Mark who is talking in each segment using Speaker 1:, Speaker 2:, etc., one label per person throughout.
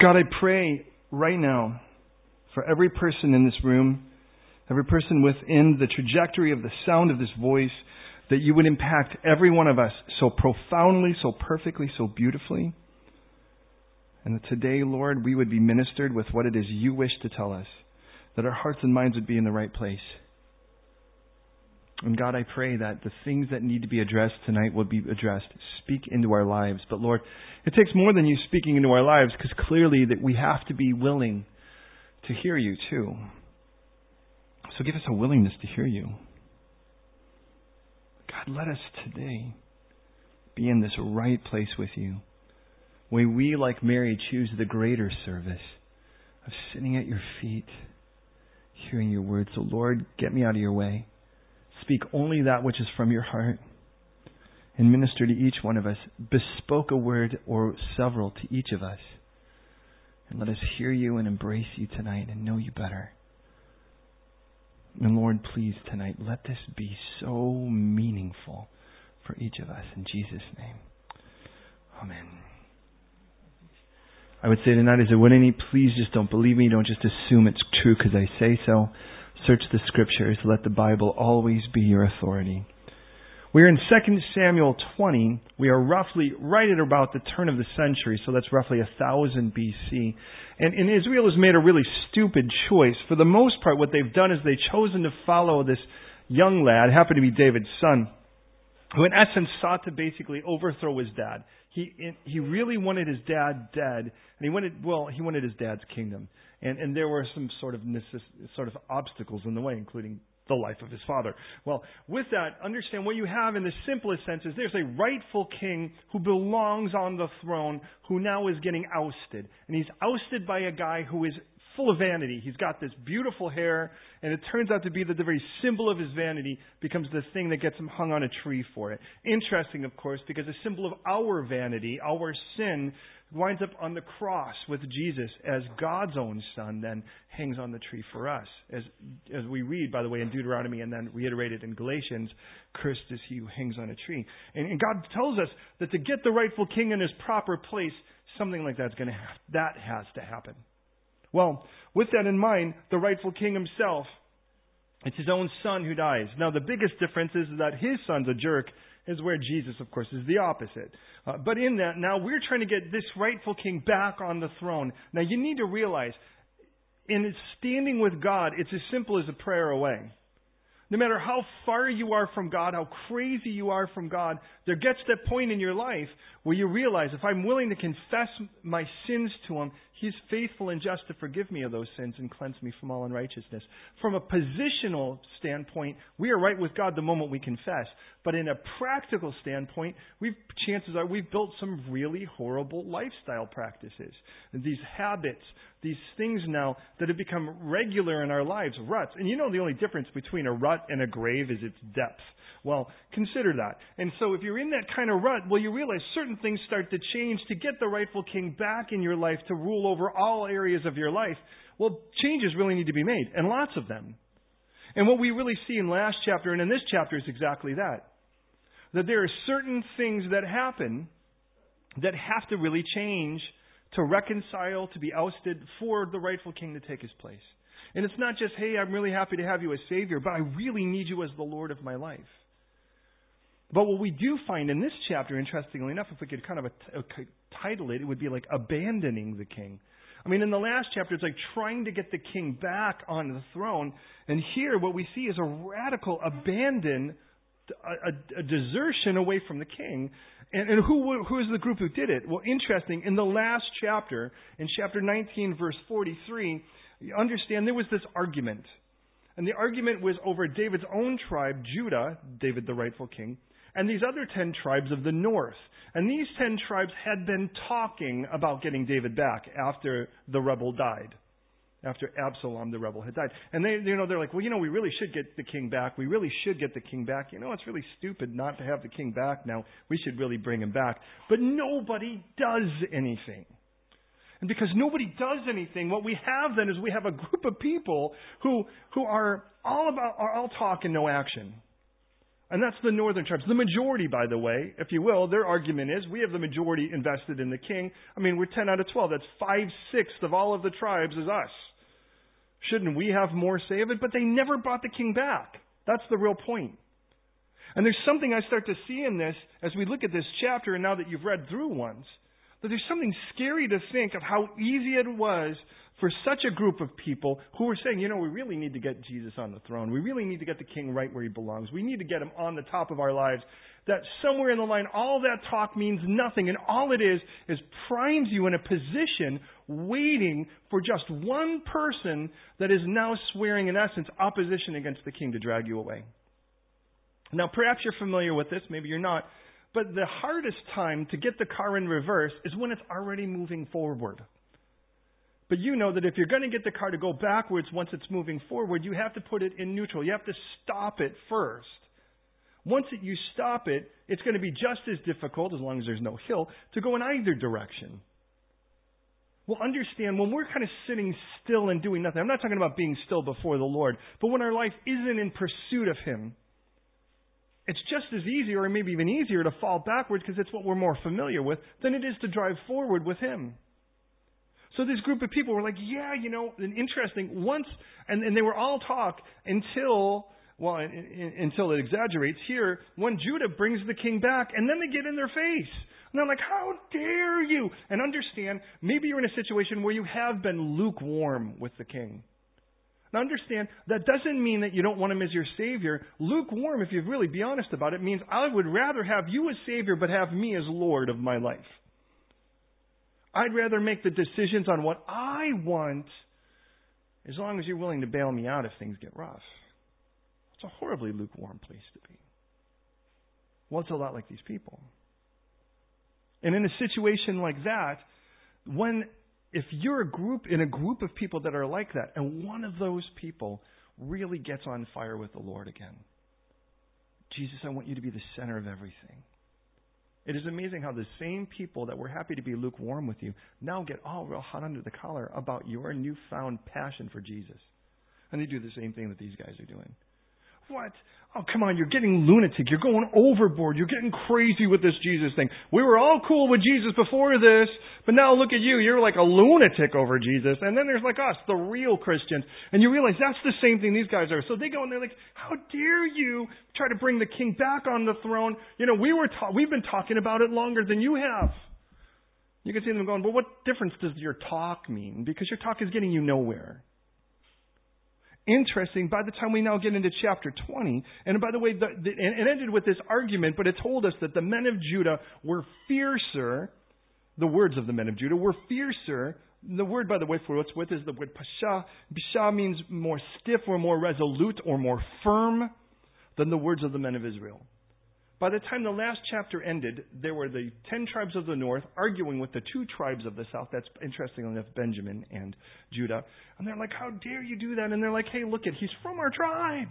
Speaker 1: God, I pray right now for every person in this room, every person within the trajectory of the sound of this voice, that you would impact every one of us so profoundly, so perfectly, so beautifully. And that today, Lord, we would be ministered with what it is you wish to tell us, that our hearts and minds would be in the right place. And God, I pray that the things that need to be addressed tonight will be addressed. Speak into our lives. But Lord, it takes more than you speaking into our lives because clearly that we have to be willing to hear you too. So give us a willingness to hear you. God, let us today be in this right place with you. May we, like Mary, choose the greater service of sitting at your feet, hearing your words. So, Lord, get me out of your way. Speak only that which is from your heart and minister to each one of us. Bespoke a word or several to each of us. And let us hear you and embrace you tonight and know you better. And Lord, please tonight, let this be so meaningful for each of us. In Jesus' name. Amen. I would say tonight, is there would any, please just don't believe me. Don't just assume it's true because I say so. Search the scriptures. Let the Bible always be your authority. We're in 2 Samuel 20. We are roughly right at about the turn of the century, so that's roughly 1000 BC. And, and Israel has made a really stupid choice. For the most part, what they've done is they've chosen to follow this young lad, happened to be David's son, who in essence sought to basically overthrow his dad. He, he really wanted his dad dead, and he wanted, well, he wanted his dad's kingdom. And, and there were some sort of, necess- sort of obstacles in the way, including the life of his father. Well, with that, understand what you have in the simplest sense is there's a rightful king who belongs on the throne who now is getting ousted. And he's ousted by a guy who is full of vanity. He's got this beautiful hair, and it turns out to be that the very symbol of his vanity becomes the thing that gets him hung on a tree for it. Interesting, of course, because a symbol of our vanity, our sin, winds up on the cross with Jesus as God's own Son, then hangs on the tree for us. As, as we read, by the way, in Deuteronomy and then reiterated in Galatians, cursed is he who hangs on a tree. And, and God tells us that to get the rightful king in his proper place, something like that's going to have, that has to happen. Well, with that in mind, the rightful king himself, it's his own son who dies. Now, the biggest difference is that his son's a jerk is where Jesus, of course, is the opposite. Uh, but in that, now we're trying to get this rightful king back on the throne. Now you need to realize, in standing with God, it's as simple as a prayer away. No matter how far you are from God, how crazy you are from God, there gets that point in your life where you realize if I'm willing to confess my sins to Him, He's faithful and just to forgive me of those sins and cleanse me from all unrighteousness. From a positional standpoint, we are right with God the moment we confess. But in a practical standpoint, we've, chances are we've built some really horrible lifestyle practices. And these habits, these things now that have become regular in our lives, ruts. And you know the only difference between a rut and a grave is its depth. Well, consider that. And so if you're in that kind of rut, well, you realize certain things start to change to get the rightful king back in your life to rule over all areas of your life. Well, changes really need to be made, and lots of them. And what we really see in last chapter and in this chapter is exactly that. That there are certain things that happen that have to really change to reconcile, to be ousted for the rightful king to take his place. And it's not just, hey, I'm really happy to have you as Savior, but I really need you as the Lord of my life. But what we do find in this chapter, interestingly enough, if we could kind of title it, it would be like abandoning the king. I mean, in the last chapter, it's like trying to get the king back on the throne. And here, what we see is a radical abandon, a, a, a desertion away from the king. And, and who, who is the group who did it? Well, interesting. In the last chapter, in chapter 19, verse 43, you understand there was this argument. And the argument was over David's own tribe, Judah, David the rightful king, and these other ten tribes of the north. And these ten tribes had been talking about getting David back after the rebel died. After Absalom, the rebel, had died. And they, you know, they're like, well, you know, we really should get the king back. We really should get the king back. You know, it's really stupid not to have the king back now. We should really bring him back. But nobody does anything. And because nobody does anything, what we have then is we have a group of people who, who are all about, are all talk and no action. And that's the northern tribes. The majority, by the way, if you will, their argument is we have the majority invested in the king. I mean, we're 10 out of 12. That's five sixths of all of the tribes is us. Shouldn't we have more say of it? But they never brought the king back. That's the real point. And there's something I start to see in this as we look at this chapter, and now that you've read through once, that there's something scary to think of how easy it was for such a group of people who were saying, you know, we really need to get Jesus on the throne. We really need to get the king right where he belongs. We need to get him on the top of our lives. That somewhere in the line, all that talk means nothing. And all it is, is primes you in a position waiting for just one person that is now swearing, in essence, opposition against the king to drag you away. Now, perhaps you're familiar with this, maybe you're not. But the hardest time to get the car in reverse is when it's already moving forward. But you know that if you're going to get the car to go backwards once it's moving forward, you have to put it in neutral. You have to stop it first. Once it, you stop it, it's going to be just as difficult, as long as there's no hill, to go in either direction. Well, understand when we're kind of sitting still and doing nothing, I'm not talking about being still before the Lord, but when our life isn't in pursuit of Him, it's just as easy, or maybe even easier, to fall backwards because it's what we're more familiar with than it is to drive forward with Him. So this group of people were like, yeah, you know, interesting. Once, and, and they were all talk until, well, in, in, until it exaggerates here, when Judah brings the king back, and then they get in their face. And they're like, how dare you? And understand, maybe you're in a situation where you have been lukewarm with the king. Now understand, that doesn't mean that you don't want him as your Savior. Lukewarm, if you really be honest about it, means I would rather have you as Savior but have me as Lord of my life. I'd rather make the decisions on what I want as long as you're willing to bail me out if things get rough. It's a horribly lukewarm place to be. Well, it's a lot like these people. And in a situation like that, when if you're a group in a group of people that are like that, and one of those people really gets on fire with the Lord again, Jesus, I want you to be the center of everything. It is amazing how the same people that were happy to be lukewarm with you now get all real hot under the collar about your newfound passion for Jesus. And they do the same thing that these guys are doing. What? Oh, come on, you're getting lunatic. You're going overboard. You're getting crazy with this Jesus thing. We were all cool with Jesus before this, but now look at you. You're like a lunatic over Jesus. And then there's like us, the real Christians. And you realize that's the same thing these guys are. So they go and they're like, how dare you try to bring the king back on the throne? You know, we were ta- we've been talking about it longer than you have. You can see them going, well, what difference does your talk mean? Because your talk is getting you nowhere interesting by the time we now get into chapter 20. And by the way, the, the, it ended with this argument, but it told us that the men of Judah were fiercer. The words of the men of Judah were fiercer. The word, by the way, for what's with is the word pasha. Pasha means more stiff or more resolute or more firm than the words of the men of Israel. By the time the last chapter ended, there were the ten tribes of the north arguing with the two tribes of the south. That's interestingly enough, Benjamin and Judah. And they're like, How dare you do that? And they're like, Hey, look at, he's from our tribe.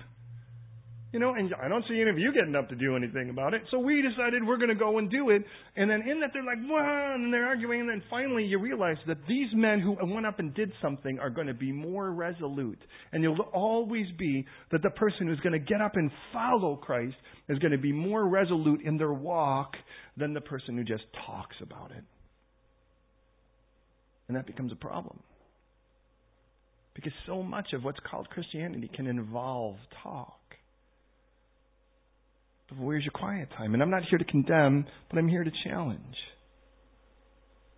Speaker 1: You know, and I don't see any of you getting up to do anything about it. So we decided we're going to go and do it. And then in that they're like, well, and they're arguing. And then finally you realize that these men who went up and did something are going to be more resolute. And you'll always be that the person who's going to get up and follow Christ is going to be more resolute in their walk than the person who just talks about it. And that becomes a problem. Because so much of what's called Christianity can involve talk. But where's your quiet time? And I'm not here to condemn, but I'm here to challenge.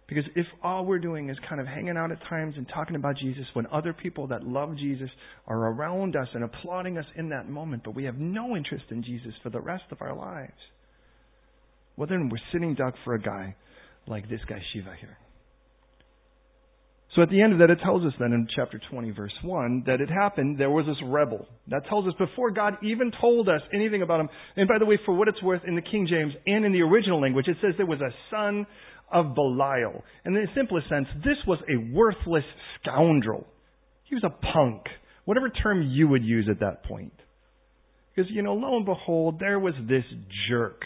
Speaker 1: Because if all we're doing is kind of hanging out at times and talking about Jesus when other people that love Jesus are around us and applauding us in that moment, but we have no interest in Jesus for the rest of our lives, well, then we're sitting duck for a guy like this guy Shiva here. So at the end of that, it tells us then in chapter 20, verse 1, that it happened, there was this rebel. That tells us before God even told us anything about him. And by the way, for what it's worth, in the King James and in the original language, it says there was a son of Belial. And in the simplest sense, this was a worthless scoundrel. He was a punk. Whatever term you would use at that point. Because, you know, lo and behold, there was this jerk.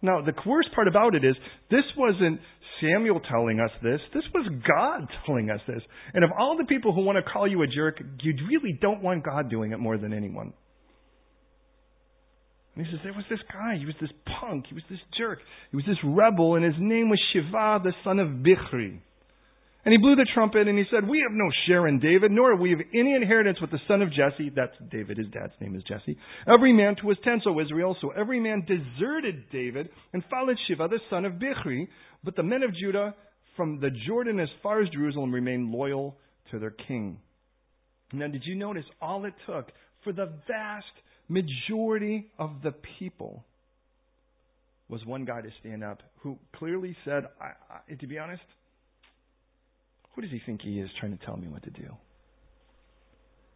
Speaker 1: Now, the worst part about it is, this wasn't Samuel telling us this. This was God telling us this. And of all the people who want to call you a jerk, you really don't want God doing it more than anyone. And he says, there was this guy, he was this punk, he was this jerk, he was this rebel, and his name was Shiva, the son of Bichri. And he blew the trumpet and he said, We have no share in David, nor have we have any inheritance with the son of Jesse. That's David, his dad's name is Jesse. Every man to his tent, O Israel. So every man deserted David and followed Shiva, the son of Bichri. But the men of Judah from the Jordan as far as Jerusalem remained loyal to their king. Now, did you notice all it took for the vast majority of the people was one guy to stand up who clearly said, I, I, to be honest, who does he think he is trying to tell me what to do?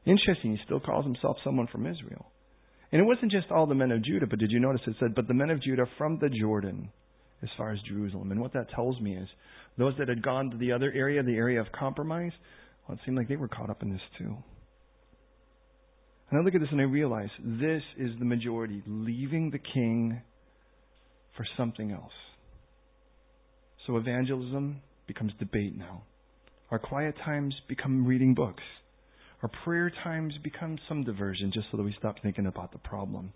Speaker 1: Interesting, he still calls himself someone from Israel. And it wasn't just all the men of Judah, but did you notice it said, but the men of Judah from the Jordan as far as Jerusalem. And what that tells me is those that had gone to the other area, the area of compromise, well, it seemed like they were caught up in this too. And I look at this and I realize this is the majority leaving the king for something else. So evangelism becomes debate now. Our quiet times become reading books. Our prayer times become some diversion just so that we stop thinking about the problem.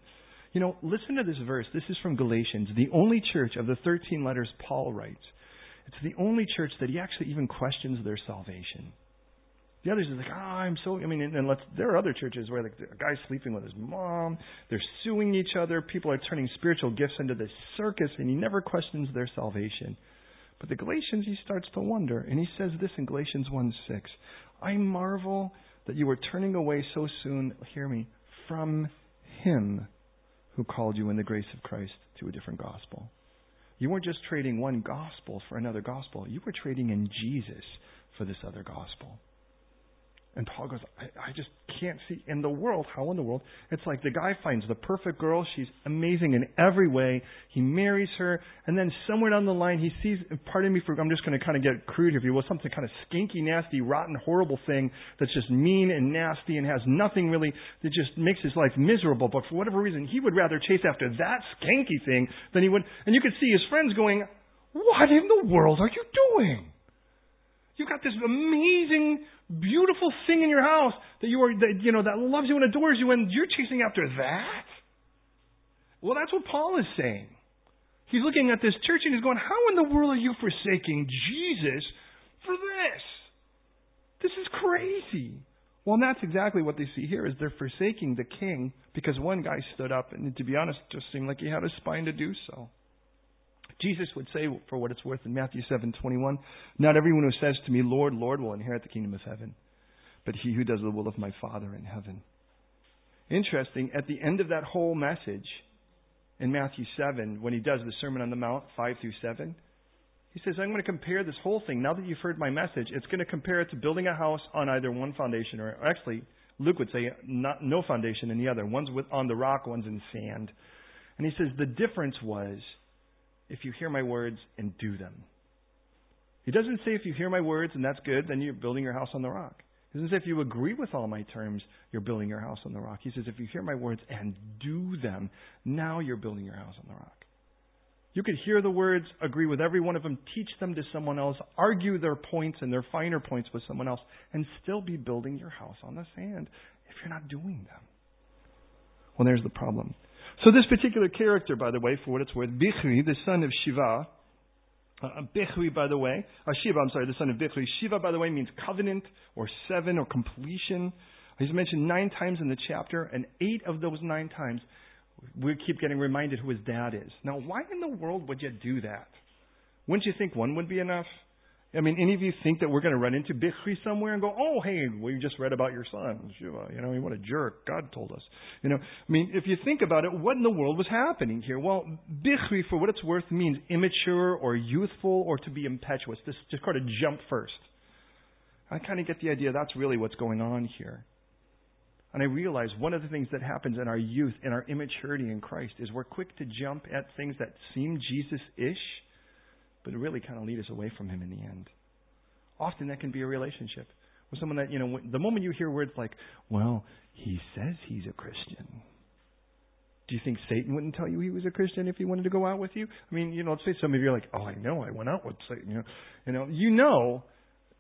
Speaker 1: You know, listen to this verse. This is from Galatians, the only church of the 13 letters Paul writes. It's the only church that he actually even questions their salvation. The others is like, oh, I'm so. I mean, and let's. There are other churches where like a guy's sleeping with his mom. They're suing each other. People are turning spiritual gifts into this circus, and he never questions their salvation. But the Galatians, he starts to wonder, and he says this in Galatians 1 6. I marvel that you are turning away so soon, hear me, from him who called you in the grace of Christ to a different gospel. You weren't just trading one gospel for another gospel, you were trading in Jesus for this other gospel. And Paul goes, I, I just can't see in the world, how in the world? It's like the guy finds the perfect girl. She's amazing in every way. He marries her. And then somewhere down the line, he sees, pardon me for, I'm just going to kind of get crude here, if you will, something kind of skinky, nasty, rotten, horrible thing that's just mean and nasty and has nothing really that just makes his life miserable. But for whatever reason, he would rather chase after that skanky thing than he would. And you could see his friends going, What in the world are you doing? You've got this amazing beautiful thing in your house that you are, that, you know, that loves you and adores you, and you're chasing after that? Well, that's what Paul is saying. He's looking at this church and he's going, How in the world are you forsaking Jesus for this? This is crazy. Well, and that's exactly what they see here is they're forsaking the king because one guy stood up and to be honest, just seemed like he had a spine to do so. Jesus would say, for what it's worth, in Matthew 7:21, "Not everyone who says to me, Lord, Lord, will inherit the kingdom of heaven, but he who does the will of my Father in heaven." Interesting. At the end of that whole message, in Matthew 7, when he does the Sermon on the Mount, 5 through 7, he says, I'm going to compare this whole thing. Now that you've heard my message, it's going to compare it to building a house on either one foundation, or actually, Luke would say not, no foundation in the other. One's with, on the rock, one's in sand. And he says the difference was if you hear my words and do them. He doesn't say if you hear my words and that's good, then you're building your house on the rock. He doesn't say if you agree with all my terms, you're building your house on the rock. He says if you hear my words and do them, now you're building your house on the rock. You could hear the words, agree with every one of them, teach them to someone else, argue their points and their finer points with someone else, and still be building your house on the sand if you're not doing them. Well, there's the problem. So this particular character, by the way, for what it's worth, Bichri, the son of Shiva, uh, Bichri, by the way, uh, Shiva, I'm sorry, the son of Bichri. Shiva, by the way, means covenant or seven or completion. He's mentioned nine times in the chapter, and eight of those nine times, we keep getting reminded who his dad is. Now, why in the world would you do that? Wouldn't you think one would be enough? I mean, any of you think that we're going to run into Bichri somewhere and go, oh, hey, we just read about your son, Shiva. You know, what a jerk. God told us. You know, I mean, if you think about it, what in the world was happening here? Well, Bichri, for what it's worth, means immature or youthful or to be impetuous. This just kind of jump first. I kind of get the idea that's really what's going on here. And I realize one of the things that happens in our youth, in our immaturity in Christ, is we're quick to jump at things that seem Jesus ish but really kind of lead us away from Him in the end. Often that can be a relationship with someone that, you know, the moment you hear words like, well, he says he's a Christian. Do you think Satan wouldn't tell you he was a Christian if he wanted to go out with you? I mean, you know, let's say some of you are like, oh, I know, I went out with Satan. You know, you know, you know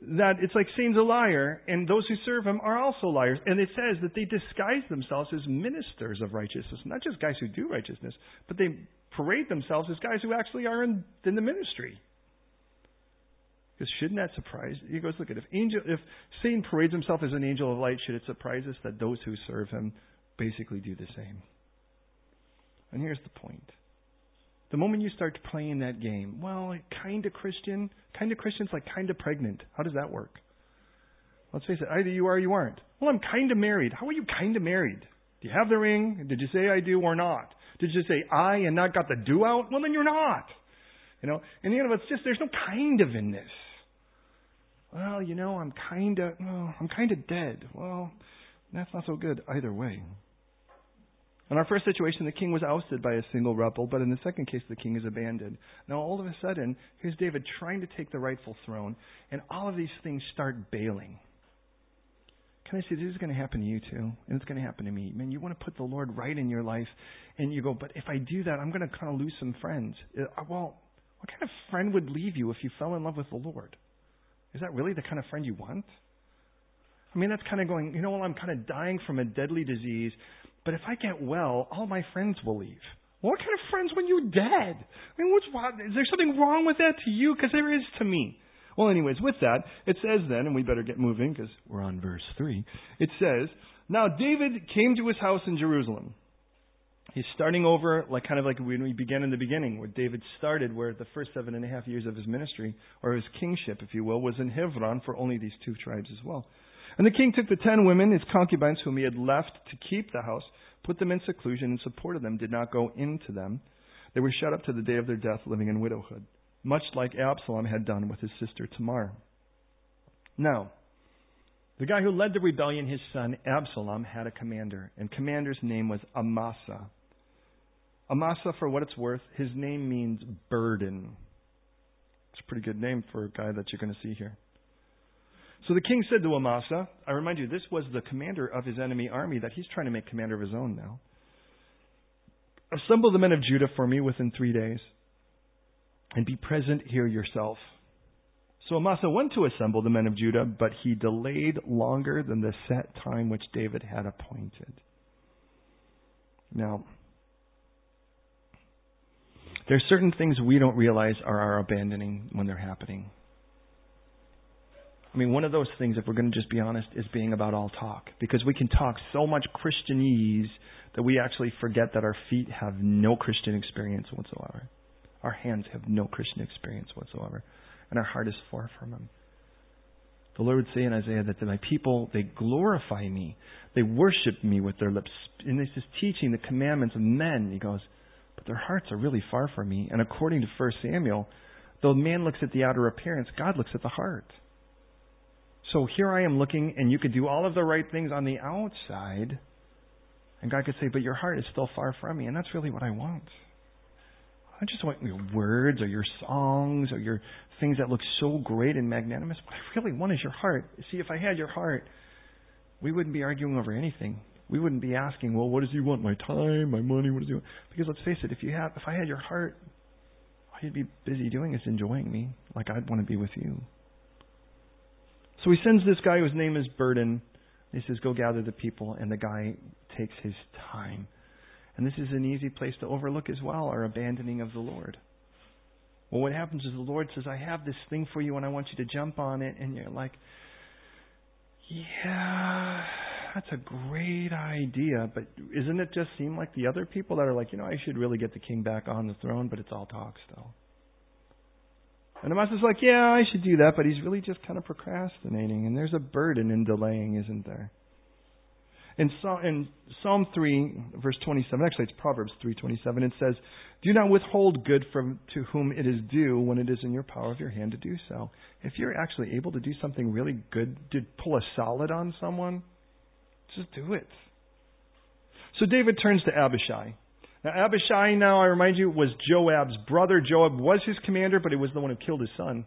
Speaker 1: that it's like Satan's a liar, and those who serve him are also liars. And it says that they disguise themselves as ministers of righteousness, not just guys who do righteousness, but they parade themselves as guys who actually are in, in the ministry. Because shouldn't that surprise? He goes, look at if angel, if Satan parades himself as an angel of light, should it surprise us that those who serve him basically do the same? And here's the point. The moment you start playing that game, well, kind of Christian, kind of Christian's like kind of pregnant. How does that work? Let's face it, either you are or you aren't. Well, I'm kind of married. How are you kind of married? Do you have the ring? Did you say I do or not? Did you say I and not got the do out? Well, then you're not. You know, and you know, it's just there's no kind of in this. Well, you know, I'm kind of, well, I'm kind of dead. Well, that's not so good either way. In our first situation, the king was ousted by a single rebel, but in the second case, the king is abandoned. Now, all of a sudden, here's David trying to take the rightful throne, and all of these things start bailing. Can I say this is going to happen to you too? And it's going to happen to me. Man, you want to put the Lord right in your life, and you go, but if I do that, I'm going to kind of lose some friends. Uh, well, what kind of friend would leave you if you fell in love with the Lord? Is that really the kind of friend you want? I mean, that's kind of going, you know, well, I'm kind of dying from a deadly disease, but if I get well, all my friends will leave. What kind of friends when you're dead? I mean, what's is there something wrong with that to you? Because there is to me. Well, anyways, with that, it says then, and we better get moving because we're on verse three. It says, "Now David came to his house in Jerusalem." He's starting over, like kind of like when we began in the beginning, where David started, where the first seven and a half years of his ministry, or his kingship, if you will, was in Hebron for only these two tribes as well. And the king took the ten women, his concubines, whom he had left to keep the house, put them in seclusion, and supported them, did not go into them. They were shut up to the day of their death, living in widowhood, much like Absalom had done with his sister Tamar. Now, the guy who led the rebellion, his son Absalom, had a commander, and commander's name was Amasa. Amasa, for what it's worth, his name means burden. It's a pretty good name for a guy that you're going to see here. So the king said to Amasa, I remind you, this was the commander of his enemy army that he's trying to make commander of his own now. Assemble the men of Judah for me within three days, and be present here yourself. So Amasa went to assemble the men of Judah, but he delayed longer than the set time which David had appointed. Now, there are certain things we don't realize are our abandoning when they're happening. I mean, one of those things, if we're going to just be honest, is being about all talk. Because we can talk so much Christianese that we actually forget that our feet have no Christian experience whatsoever. Our hands have no Christian experience whatsoever. And our heart is far from Him. The Lord would say in Isaiah that my people, they glorify me. They worship me with their lips. And this is teaching the commandments of men. He goes, but their hearts are really far from me. And according to 1 Samuel, though man looks at the outer appearance, God looks at the heart. So here I am looking, and you could do all of the right things on the outside, and God could say, but your heart is still far from me, and that's really what I want. I just want your words or your songs or your things that look so great and magnanimous. What I really want is your heart. See, if I had your heart, we wouldn't be arguing over anything. We wouldn't be asking, well, what does he want? My time, my money, what does he want? Because let's face it, if you have if I had your heart, all you'd be busy doing is enjoying me, like I'd want to be with you. So he sends this guy whose name is Burden. He says, Go gather the people, and the guy takes his time. And this is an easy place to overlook as well, our abandoning of the Lord. Well, what happens is the Lord says, I have this thing for you, and I want you to jump on it. And you're like, Yeah, that's a great idea. But isn't it just seem like the other people that are like, you know, I should really get the king back on the throne, but it's all talk still? And Amasa's like, yeah, I should do that, but he's really just kind of procrastinating. And there's a burden in delaying, isn't there? In Psalm, in Psalm 3, verse 27, actually it's Proverbs 3.27, it says, Do not withhold good from to whom it is due when it is in your power of your hand to do so. If you're actually able to do something really good, to pull a solid on someone, just do it. So David turns to Abishai. Now, Abishai, now I remind you, was Joab's brother. Joab was his commander, but he was the one who killed his son.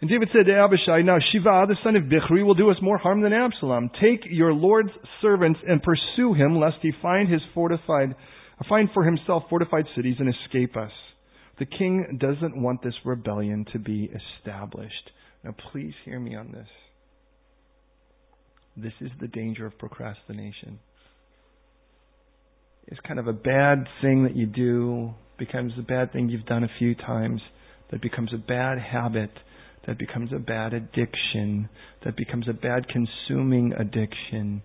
Speaker 1: And David said to Abishai, Now Shiva, the son of Bichri, will do us more harm than Absalom. Take your Lord's servants and pursue him, lest he find his fortified, find for himself fortified cities and escape us. The king doesn't want this rebellion to be established. Now, please hear me on this. This is the danger of procrastination. It's kind of a bad thing that you do, becomes a bad thing you've done a few times, that becomes a bad habit, that becomes a bad addiction, that becomes a bad consuming addiction.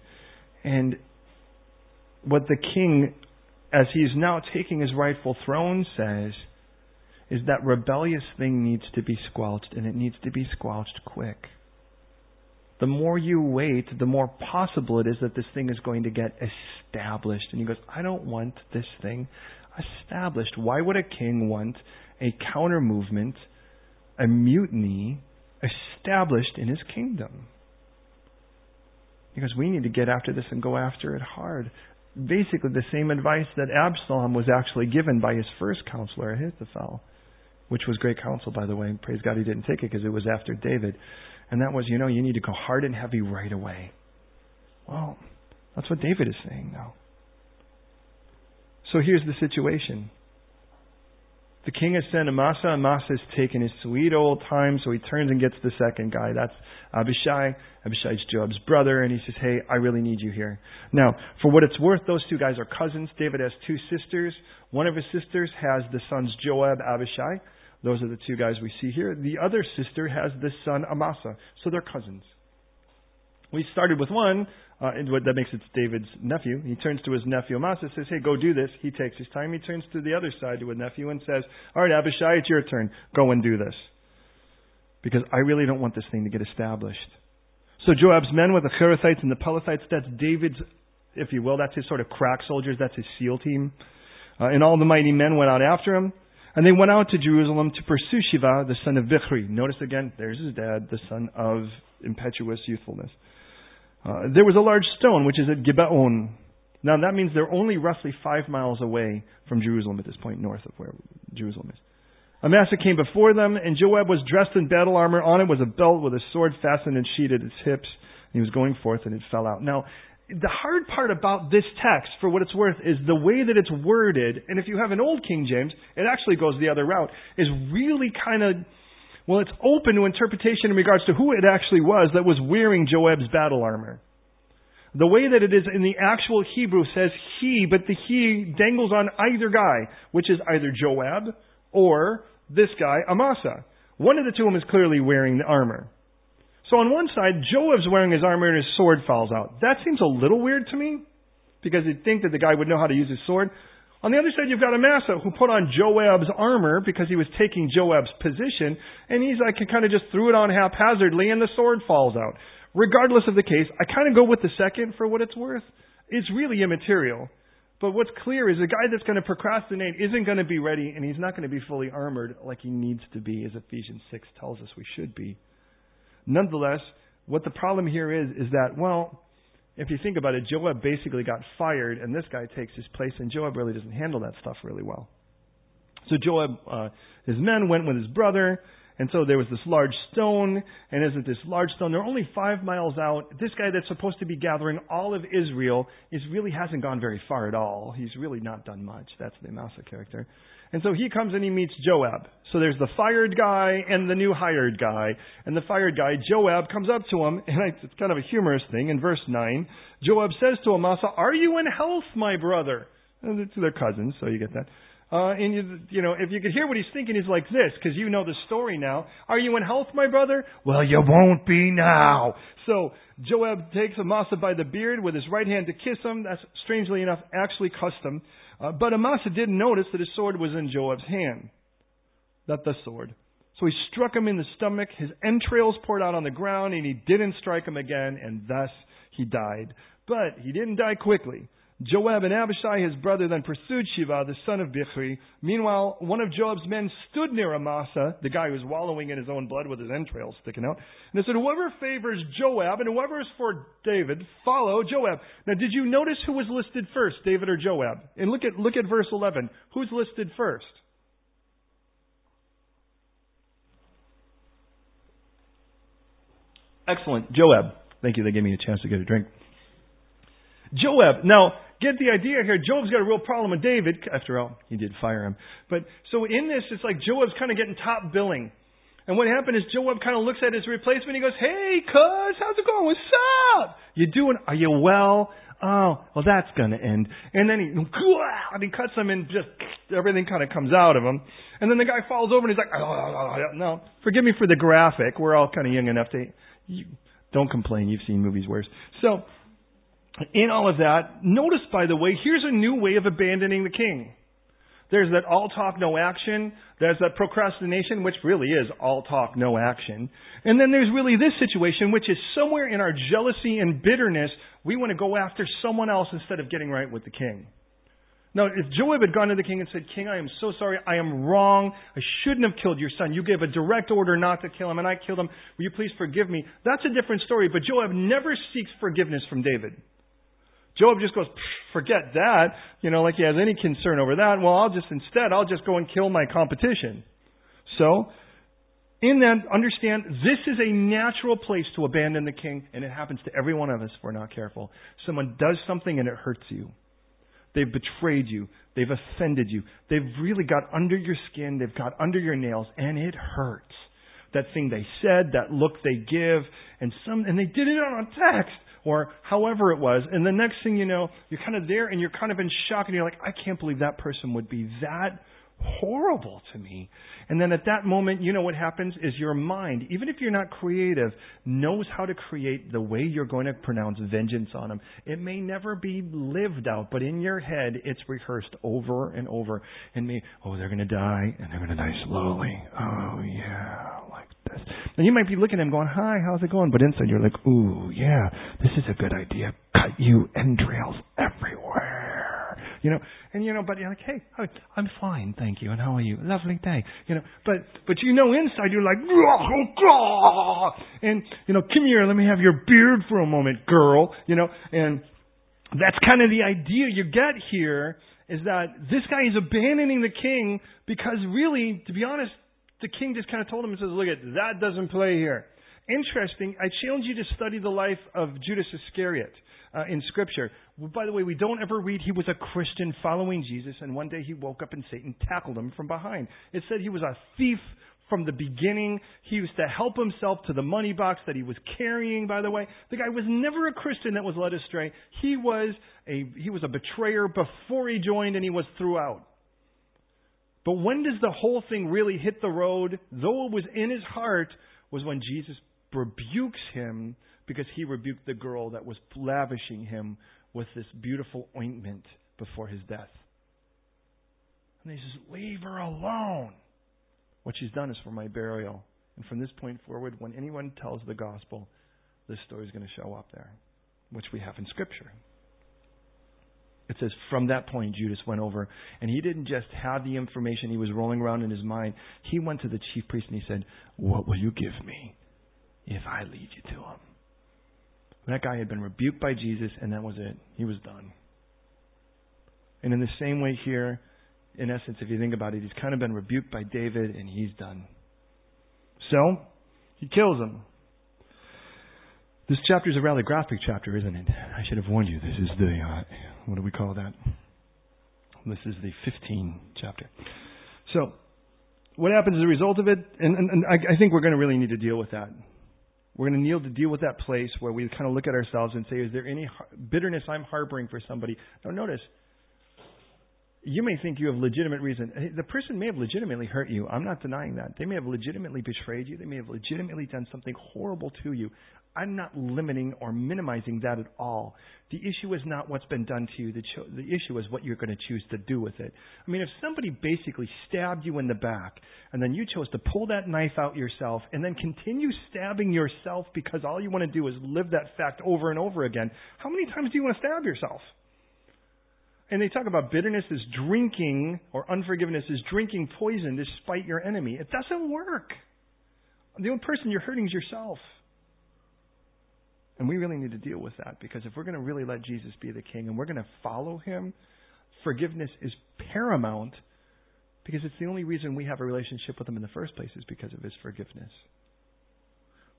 Speaker 1: And what the king, as he's now taking his rightful throne, says is that rebellious thing needs to be squelched, and it needs to be squelched quick. The more you wait, the more possible it is that this thing is going to get established. And he goes, I don't want this thing established. Why would a king want a counter movement, a mutiny, established in his kingdom? Because we need to get after this and go after it hard. Basically, the same advice that Absalom was actually given by his first counselor, Ahithophel, which was great counsel, by the way. Praise God he didn't take it because it was after David. And that was, you know, you need to go hard and heavy right away. Well, that's what David is saying now. So here's the situation. The king has sent Amasa. Amasa has taken his sweet old time, so he turns and gets the second guy. That's Abishai. Abishai's Joab's brother, and he says, Hey, I really need you here. Now, for what it's worth, those two guys are cousins. David has two sisters. One of his sisters has the sons Joab, Abishai. Those are the two guys we see here. The other sister has this son Amasa, so they're cousins. We started with one, uh, that makes it David's nephew. He turns to his nephew Amasa, says, "Hey, go do this." He takes his time. He turns to the other side to his nephew and says, "All right, Abishai, it's your turn. Go and do this." Because I really don't want this thing to get established. So Joab's men with the Cherethites and the Pelethites, that's David's, if you will, that's his sort of crack soldiers, that's his SEAL team. Uh, and all the mighty men went out after him. And they went out to Jerusalem to pursue Shiva, the son of Bichri. Notice again, there's his dad, the son of impetuous youthfulness. Uh, there was a large stone, which is at Gibeon. Now that means they're only roughly five miles away from Jerusalem at this point, north of where Jerusalem is. Amasa came before them, and Joab was dressed in battle armor. On it was a belt with a sword fastened and sheathed at its hips. He was going forth, and it fell out. Now, the hard part about this text, for what it's worth, is the way that it's worded. And if you have an old King James, it actually goes the other route, is really kind of, well, it's open to interpretation in regards to who it actually was that was wearing Joab's battle armor. The way that it is in the actual Hebrew says he, but the he dangles on either guy, which is either Joab or this guy, Amasa. One of the two of them is clearly wearing the armor. So on one side, Joab's wearing his armor and his sword falls out. That seems a little weird to me because you'd think that the guy would know how to use his sword. On the other side, you've got Amasa who put on Joab's armor because he was taking Joab's position, and he's like, kind of just threw it on haphazardly, and the sword falls out. Regardless of the case, I kind of go with the second for what it's worth. It's really immaterial. But what's clear is a guy that's going to procrastinate isn't going to be ready, and he's not going to be fully armored like he needs to be, as Ephesians 6 tells us we should be. Nonetheless, what the problem here is, is that, well, if you think about it, Joab basically got fired, and this guy takes his place, and Joab really doesn't handle that stuff really well. So Joab, uh, his men went with his brother, and so there was this large stone, and as it this large stone, they're only five miles out. This guy that's supposed to be gathering all of Israel is really hasn't gone very far at all. He's really not done much. That's the Amasa character. And so he comes and he meets Joab. So there's the fired guy and the new hired guy. And the fired guy, Joab, comes up to him, and it's kind of a humorous thing. In verse 9, Joab says to Amasa, Are you in health, my brother? And they're cousins, so you get that. Uh, and you, you know, if you could hear what he's thinking, he's like this, because you know the story now. Are you in health, my brother? Well, you won't be now. So Joab takes Amasa by the beard with his right hand to kiss him. That's strangely enough actually custom. Uh, but Amasa didn't notice that his sword was in Joab's hand, not the sword. So he struck him in the stomach. His entrails poured out on the ground, and he didn't strike him again, and thus he died. But he didn't die quickly. Joab and Abishai, his brother, then pursued Shiva, the son of Bichri. Meanwhile, one of Joab's men stood near Amasa, the guy who was wallowing in his own blood with his entrails sticking out. And they said, Whoever favors Joab and whoever is for David, follow Joab. Now, did you notice who was listed first, David or Joab? And look at, look at verse 11. Who's listed first? Excellent. Joab. Thank you. They gave me a chance to get a drink. Joab. Now, get the idea here. Joab's got a real problem with David. After all, he did fire him. But so in this, it's like Joab's kind of getting top billing. And what happened is Joab kind of looks at his replacement. He goes, "Hey, cuz, how's it going? What's up? You doing? Are you well? Oh, well, that's going to end." And then he and he cuts him, and just everything kind of comes out of him. And then the guy falls over, and he's like, oh, oh, oh, oh "No, forgive me for the graphic. We're all kind of young enough to." You, don't complain. You've seen movies worse. So, in all of that, notice, by the way, here's a new way of abandoning the king. There's that all talk, no action. There's that procrastination, which really is all talk, no action. And then there's really this situation, which is somewhere in our jealousy and bitterness, we want to go after someone else instead of getting right with the king. Now, if Joab had gone to the king and said, King, I am so sorry. I am wrong. I shouldn't have killed your son. You gave a direct order not to kill him, and I killed him. Will you please forgive me? That's a different story. But Joab never seeks forgiveness from David. Joab just goes, forget that. You know, like he has any concern over that. Well, I'll just, instead, I'll just go and kill my competition. So, in that, understand, this is a natural place to abandon the king, and it happens to every one of us if we're not careful. Someone does something and it hurts you. They've betrayed you. They've offended you. They've really got under your skin. They've got under your nails, and it hurts. That thing they said, that look they give, and some, and they did it on a text or however it was. And the next thing you know, you're kind of there and you're kind of in shock and you're like, I can't believe that person would be that horrible to me. And then at that moment, you know what happens is your mind, even if you're not creative, knows how to create the way you're going to pronounce vengeance on them. It may never be lived out, but in your head, it's rehearsed over and over. And me, oh, they're going to die, and they're going to die slowly. Oh, yeah, like this. And you might be looking at them going, hi, how's it going? But inside you're like, ooh, yeah, this is a good idea. Cut you entrails everywhere. You know, and you know, but you're like, hey, I'm fine, thank you, and how are you? Lovely day. You know, but but you know, inside you're like, oh, and you know, come here, let me have your beard for a moment, girl. You know, and that's kind of the idea you get here is that this guy is abandoning the king because really, to be honest, the king just kind of told him and says, look at that doesn't play here. Interesting. I challenge you to study the life of Judas Iscariot uh, in Scripture. By the way, we don't ever read he was a Christian following Jesus, and one day he woke up and Satan tackled him from behind. It said he was a thief from the beginning. He used to help himself to the money box that he was carrying, by the way. The guy was never a Christian that was led astray. He was a, he was a betrayer before he joined, and he was throughout. But when does the whole thing really hit the road? Though it was in his heart, was when Jesus rebukes him because he rebuked the girl that was lavishing him with this beautiful ointment before his death. And he says, Leave her alone. What she's done is for my burial. And from this point forward, when anyone tells the gospel, this story is going to show up there, which we have in Scripture. It says, from that point, Judas went over, and he didn't just have the information he was rolling around in his mind. He went to the chief priest and he said, What will you give me if I lead you to him? That guy had been rebuked by Jesus, and that was it. He was done. And in the same way here, in essence, if you think about it, he's kind of been rebuked by David, and he's done. So, he kills him. This chapter is a rather graphic chapter, isn't it? I should have warned you. This is the, uh, what do we call that? This is the 15 chapter. So, what happens as a result of it? And, and, and I, I think we're going to really need to deal with that. We're going to kneel to deal with that place where we kind of look at ourselves and say, is there any bitterness I'm harboring for somebody? Now, notice, you may think you have legitimate reason. The person may have legitimately hurt you. I'm not denying that. They may have legitimately betrayed you. They may have legitimately done something horrible to you. I'm not limiting or minimizing that at all. The issue is not what's been done to you. The, cho- the issue is what you're going to choose to do with it. I mean, if somebody basically stabbed you in the back and then you chose to pull that knife out yourself and then continue stabbing yourself because all you want to do is live that fact over and over again, how many times do you want to stab yourself? And they talk about bitterness is drinking or unforgiveness is drinking poison to spite your enemy. It doesn't work. The only person you're hurting is yourself. And we really need to deal with that because if we're going to really let Jesus be the king and we're going to follow him, forgiveness is paramount because it's the only reason we have a relationship with him in the first place is because of his forgiveness.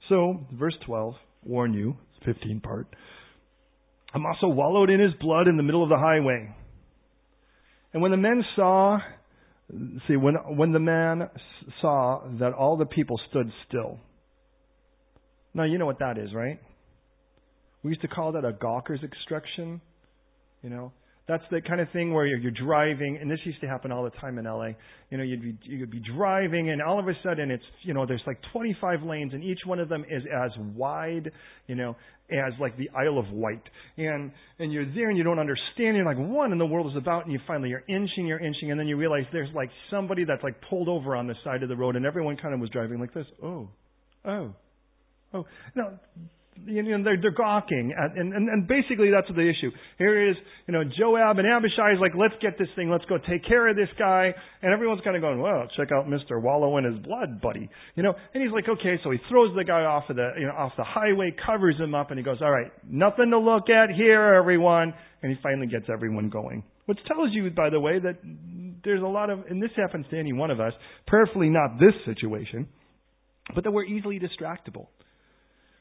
Speaker 1: So, verse 12, warn you, 15 part. Amasa wallowed in his blood in the middle of the highway. And when the men saw, see, when, when the man saw that all the people stood still. Now, you know what that is, right? We used to call that a gawker's extraction. You know, that's the kind of thing where you're, you're driving, and this used to happen all the time in LA. You know, you'd be you'd be driving, and all of a sudden it's you know there's like 25 lanes, and each one of them is as wide, you know, as like the Isle of Wight. And and you're there, and you don't understand. You're like, what in the world is about? And you finally you're inching, you're inching, and then you realize there's like somebody that's like pulled over on the side of the road, and everyone kind of was driving like this. Oh, oh, oh. No, you know, they're, they're gawking. At, and, and, and basically that's the issue. Here is, you know, Joab and Abishai is like, let's get this thing, let's go take care of this guy. And everyone's kind of going, well, check out Mr. Wallow in his blood, buddy. You know, and he's like, okay, so he throws the guy off of the, you know, off the highway, covers him up, and he goes, all right, nothing to look at here, everyone. And he finally gets everyone going. Which tells you, by the way, that there's a lot of, and this happens to any one of us, prayerfully not this situation, but that we're easily distractible.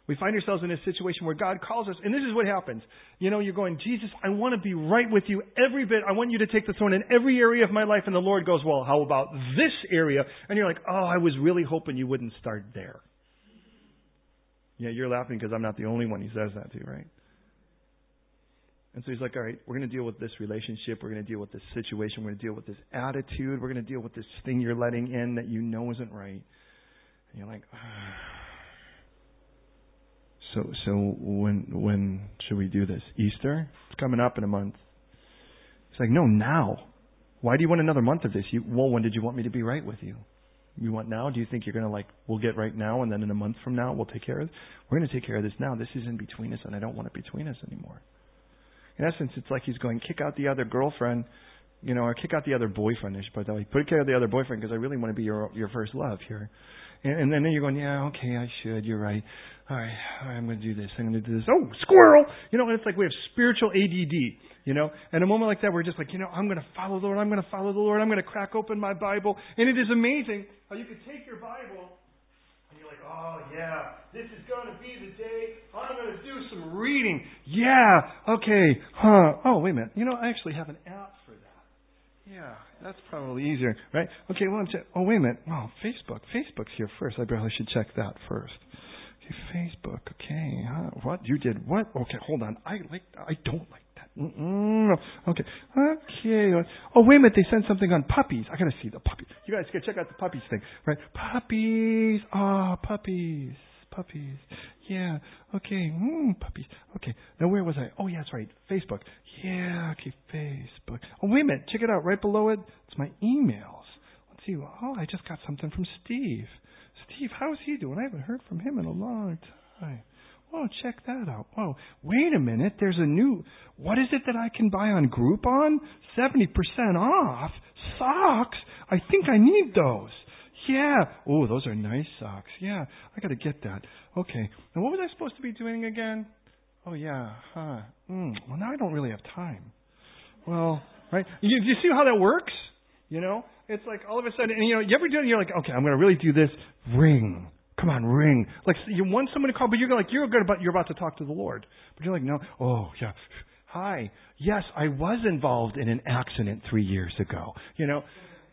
Speaker 1: We find ourselves in a situation where God calls us, and this is what happens. You know, you're going, Jesus, I want to be right with you every bit. I want you to take the throne in every area of my life. And the Lord goes, Well, how about this area? And you're like, Oh, I was really hoping you wouldn't start there. Yeah, you're laughing because I'm not the only one he says that to, right? And so he's like, all right, we're going to deal with this relationship. We're going to deal with this situation. We're going to deal with this attitude. We're going to deal with this thing you're letting in that you know isn't right. And you're like, ah. So, so when when should we do this? Easter? It's coming up in a month. It's like, no, now. Why do you want another month of this? You, well, when did you want me to be right with you? You want now? Do you think you're to like, we'll get right now and then in a month from now we'll take care of? We're to take care of this now. This is in between us and I don't want it between us anymore. In essence, it's like he's going, kick out the other girlfriend, you know, or kick out the other boyfriend, I should put way. Put care of the other boyfriend because I really want to be your, your first love here. And, and then you're going, yeah, okay, I should. You're right. All right, all right I'm going to do this. I'm going to do this. Oh, squirrel! You know, it's like we have spiritual ADD. You know, and a moment like that, we're just like, you know, I'm going to follow the Lord. I'm going to follow the Lord. I'm going to crack open my Bible. And it is amazing how you could take your Bible and you're like, oh yeah, this is going to be the day I'm going to do some reading. Yeah, okay, huh? Oh wait a minute. You know, I actually have an app for that. Yeah, that's probably easier, right? Okay, well, oh wait a minute. Oh, Facebook. Facebook's here first. I probably should check that first. Okay, Facebook. Okay, huh? what you did? What? Okay, hold on. I like. I don't like that. Mm-mm. Okay, okay. Oh wait a minute. They sent something on puppies. I gotta see the puppy. You guys gotta check out the puppies thing, right? Puppies. Ah, oh, puppies puppies. Yeah. Okay. Mm, puppies. Okay. Now where was I? Oh yeah, that's right. Facebook. Yeah. Okay. Facebook. Oh wait a minute. Check it out. Right below it, it's my emails. Let's see. Oh, I just got something from Steve. Steve, how's he doing? I haven't heard from him in a long time. Oh, check that out. Oh, wait a minute. There's a new. What is it that I can buy on Groupon? Seventy percent off socks. I think I need those. Yeah. Oh, those are nice socks. Yeah, I got to get that. Okay. Now, what was I supposed to be doing again? Oh, yeah. Huh. Mm. Well, now I don't really have time. Well, right? You, you see how that works? You know, it's like all of a sudden, and you know, you ever do it? You're like, okay, I'm going to really do this. Ring. Come on, ring. Like you want someone to call, but you're like you're good about you're about to talk to the Lord, but you're like, no. Oh, yeah. Hi. Yes, I was involved in an accident three years ago. You know,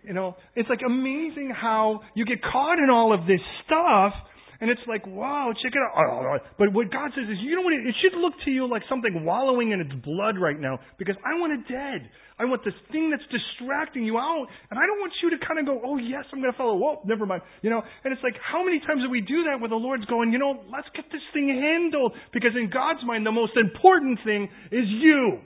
Speaker 1: you know, it's like amazing how you get caught in all of this stuff and it's like, wow, check it out. Oh, oh, oh. But what God says is, you know what? It should look to you like something wallowing in its blood right now because I want it dead. I want this thing that's distracting you out. And I don't want you to kind of go, oh, yes, I'm going to follow. Whoa, never mind. You know, and it's like, how many times do we do that where the Lord's going, you know, let's get this thing handled because in God's mind, the most important thing is you.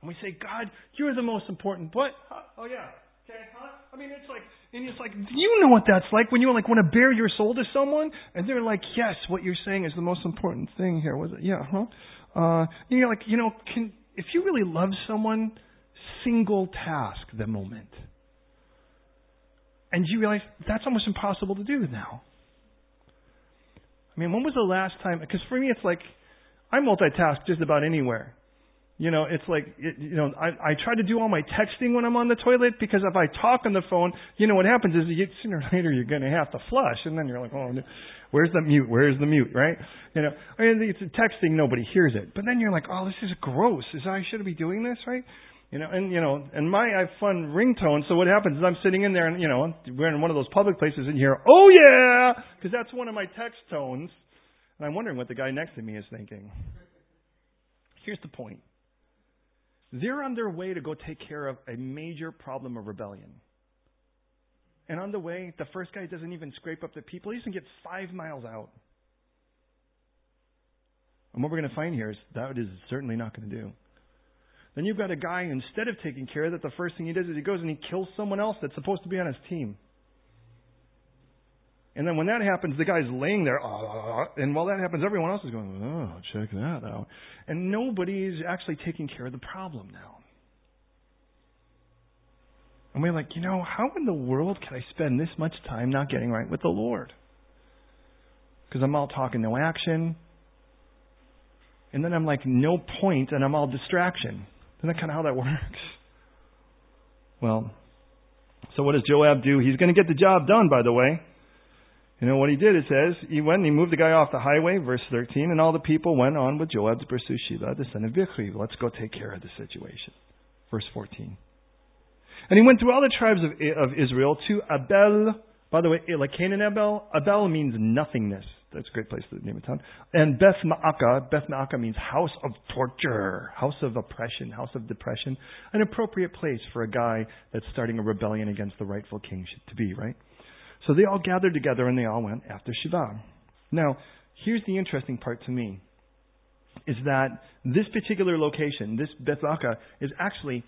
Speaker 1: And we say, God, you're the most important. What? Oh, yeah. Okay, huh? I mean, it's like, and it's like, you know what that's like when you like want to bare your soul to someone, and they're like, yes, what you're saying is the most important thing here. Was it? Yeah, huh? Uh, and you're like, you know, can if you really love someone, single task the moment, and you realize that's almost impossible to do now. I mean, when was the last time? Because for me, it's like I multitask just about anywhere. You know, it's like, it, you know, I, I try to do all my texting when I'm on the toilet because if I talk on the phone, you know, what happens is you, sooner or later you're going to have to flush, and then you're like, oh, where's the mute? Where's the mute? Right? You know, I mean, it's texting, nobody hears it, but then you're like, oh, this is gross. Is I should be doing this, right? You know, and you know, and my I have fun ringtone. So what happens is I'm sitting in there, and you know, we're in one of those public places, and you hear, oh yeah, because that's one of my text tones, and I'm wondering what the guy next to me is thinking. Here's the point. They're on their way to go take care of a major problem of rebellion. And on the way, the first guy doesn't even scrape up the people. He doesn't get five miles out. And what we're going to find here is that is certainly not going to do. Then you've got a guy, instead of taking care of that, the first thing he does is he goes and he kills someone else that's supposed to be on his team. And then when that happens, the guy's laying there, uh, and while that happens, everyone else is going, oh, check that out. And nobody's actually taking care of the problem now. And we're like, you know, how in the world can I spend this much time not getting right with the Lord? Because I'm all talking, no action. And then I'm like, no point, and I'm all distraction. Isn't that kind of how that works? Well, so what does Joab do? He's going to get the job done, by the way. You know what he did? It says he went and he moved the guy off the highway, verse 13, and all the people went on with Joab to pursue Sheba, the son of Bichri. Let's go take care of the situation. Verse 14. And he went through all the tribes of, of Israel to Abel. By the way, like Canaan Abel, Abel means nothingness. That's a great place to name a town. And Beth Ma'aka, Beth Ma'aka means house of torture, house of oppression, house of depression. An appropriate place for a guy that's starting a rebellion against the rightful king to be, right? So they all gathered together and they all went after Shiva. Now, here's the interesting part to me is that this particular location, this Bethaka, is actually,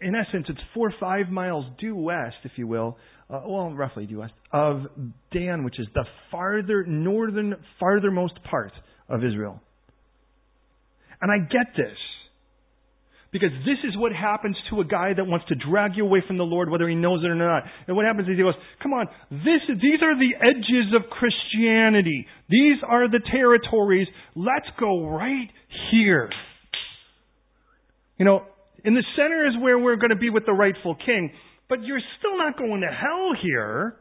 Speaker 1: in essence, it's four or five miles due west, if you will, uh, well, roughly due west, of Dan, which is the farther, northern, farthermost part of Israel. And I get this. Because this is what happens to a guy that wants to drag you away from the Lord, whether he knows it or not. And what happens is he goes, come on, this, these are the edges of Christianity. These are the territories. Let's go right here. You know, in the center is where we're going to be with the rightful king, but you're still not going to hell here.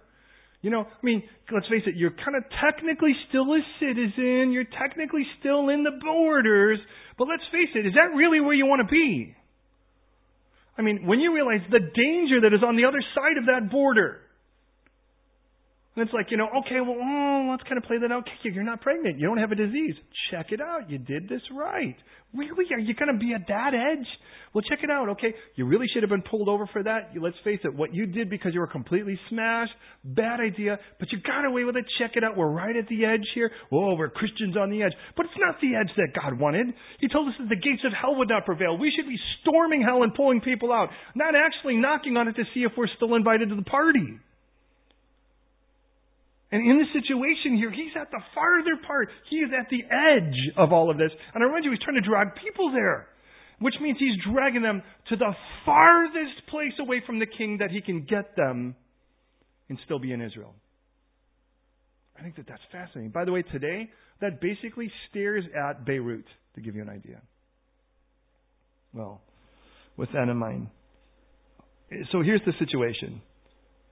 Speaker 1: You know, I mean, let's face it, you're kind of technically still a citizen, you're technically still in the borders, but let's face it, is that really where you want to be? I mean, when you realize the danger that is on the other side of that border, and it's like, you know, okay, well, oh, let's kind of play that out. Okay, you're not pregnant. You don't have a disease. Check it out. You did this right. Really? Are you going to be at that edge? Well, check it out. Okay, you really should have been pulled over for that. Let's face it. What you did because you were completely smashed, bad idea. But you got away with it. Check it out. We're right at the edge here. Oh, we're Christians on the edge. But it's not the edge that God wanted. He told us that the gates of hell would not prevail. We should be storming hell and pulling people out, not actually knocking on it to see if we're still invited to the party. And in the situation here, he's at the farther part. He is at the edge of all of this. And I remind you, he's trying to drag people there, which means he's dragging them to the farthest place away from the king that he can get them and still be in Israel. I think that that's fascinating. By the way, today, that basically stares at Beirut, to give you an idea. Well, with that in mind. So here's the situation.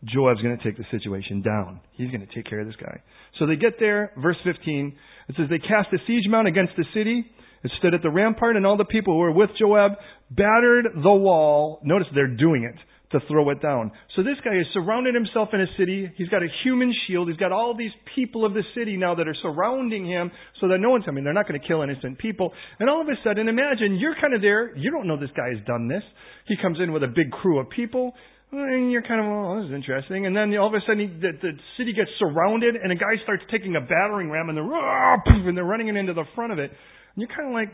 Speaker 1: Joab's going to take the situation down. He's going to take care of this guy. So they get there, verse 15. It says, They cast a siege mount against the city. It stood at the rampart, and all the people who were with Joab battered the wall. Notice they're doing it to throw it down. So this guy has surrounded himself in a city. He's got a human shield. He's got all these people of the city now that are surrounding him so that no one's, mean, they're not going to kill innocent people. And all of a sudden, imagine you're kind of there. You don't know this guy has done this. He comes in with a big crew of people. And you're kind of, oh, this is interesting. And then all of a sudden, he, the, the city gets surrounded, and a guy starts taking a battering ram, and they're, oh, and they're running it into the front of it. And you're kind of like,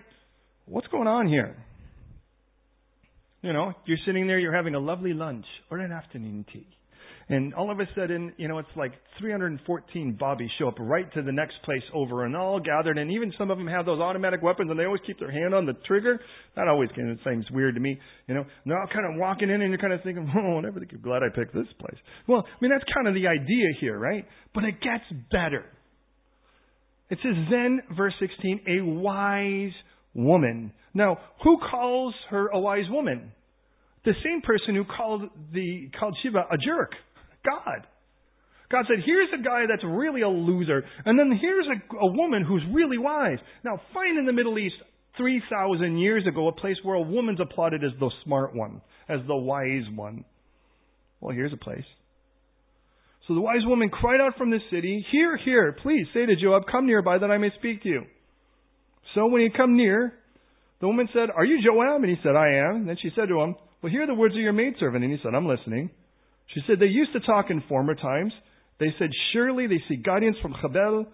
Speaker 1: what's going on here? You know, you're sitting there, you're having a lovely lunch or an afternoon tea. And all of a sudden, you know, it's like 314 bobbies show up right to the next place over and all gathered. And even some of them have those automatic weapons and they always keep their hand on the trigger. That always kind of seems weird to me. You know, and they're all kind of walking in and you're kind of thinking, oh, whatever, I'm glad I picked this place. Well, I mean, that's kind of the idea here, right? But it gets better. It says, then, verse 16, a wise woman. Now, who calls her a wise woman? The same person who called the called Sheba a jerk. God. God said, here's a guy that's really a loser, and then here's a, a woman who's really wise. Now, find in the Middle East 3,000 years ago a place where a woman's applauded as the smart one, as the wise one. Well, here's a place. So the wise woman cried out from the city, Here, here, please say to Joab, Come nearby that I may speak to you. So when he come near, the woman said, Are you Joab? And he said, I am. And then she said to him, Well, hear the words of your maidservant. And he said, I'm listening. She said, They used to talk in former times. They said, Surely they seek guidance from Chabel,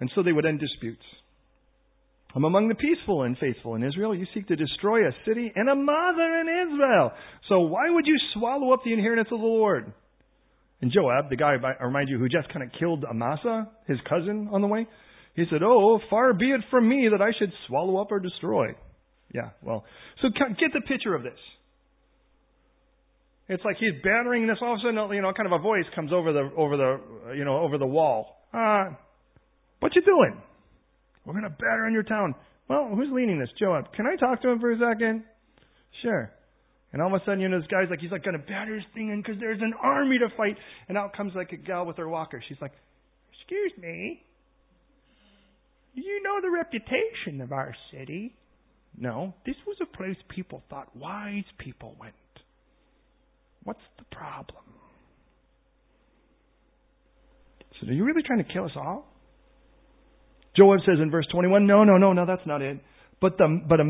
Speaker 1: and so they would end disputes. I'm among the peaceful and faithful in Israel. You seek to destroy a city and a mother in Israel. So why would you swallow up the inheritance of the Lord? And Joab, the guy, I remind you, who just kind of killed Amasa, his cousin, on the way, he said, Oh, far be it from me that I should swallow up or destroy. Yeah, well, so get the picture of this. It's like he's battering this. All of a sudden, you know, kind of a voice comes over the over the you know over the wall. Uh, what you doing? We're gonna batter on your town. Well, who's leading this? Joab. Can I talk to him for a second? Sure. And all of a sudden, you know, this guy's like, he's like gonna batter his thing in because there's an army to fight. And out comes like a gal with her walker. She's like, excuse me. You know the reputation of our city. No, this was a place people thought wise people went. What's the problem? So, are you really trying to kill us all? Joab says in verse 21, No, no, no, no, that's not it. But, the, but a,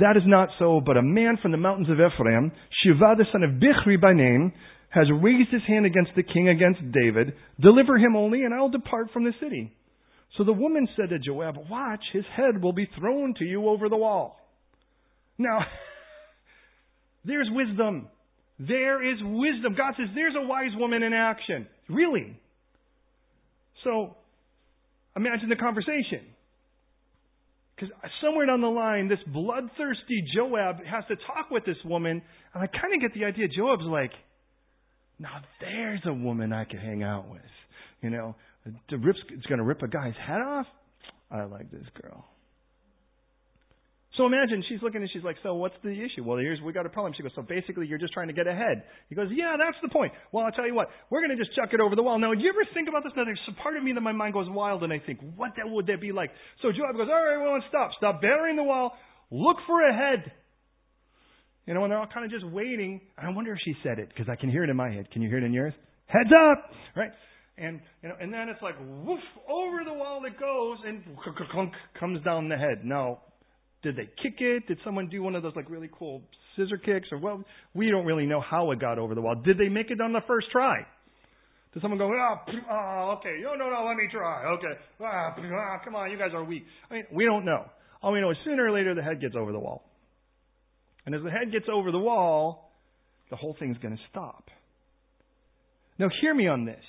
Speaker 1: that is not so. But a man from the mountains of Ephraim, Shiva the son of Bichri by name, has raised his hand against the king, against David. Deliver him only, and I'll depart from the city. So the woman said to Joab, Watch, his head will be thrown to you over the wall. Now, there's wisdom. There is wisdom. God says there's a wise woman in action. Really. So, imagine the conversation. Because somewhere down the line, this bloodthirsty Joab has to talk with this woman, and I kind of get the idea Joab's like, now there's a woman I could hang out with. You know, it's going to rip a guy's head off. I like this girl. So imagine she's looking and she's like, "So what's the issue?" Well, here's we got a problem. She goes, "So basically, you're just trying to get ahead." He goes, "Yeah, that's the point." Well, I'll tell you what, we're going to just chuck it over the wall. Now, do you ever think about this? Now, there's a part of me that my mind goes wild, and I think, "What that would that be like?" So Joab goes, "All right, well, stop, stop battering the wall. Look for a head." You know, and they're all kind of just waiting. I wonder if she said it because I can hear it in my head. Can you hear it in yours? Heads up, right? And you know, and then it's like woof over the wall it goes, and clunk comes down the head. Now, did they kick it? Did someone do one of those like really cool scissor kicks? Or well, we don't really know how it got over the wall. Did they make it on the first try? Did someone go, oh, oh okay, no, no, no, let me try. Okay, ah, ah, come on, you guys are weak. I mean, we don't know. All we know is sooner or later the head gets over the wall. And as the head gets over the wall, the whole thing's going to stop. Now, hear me on this.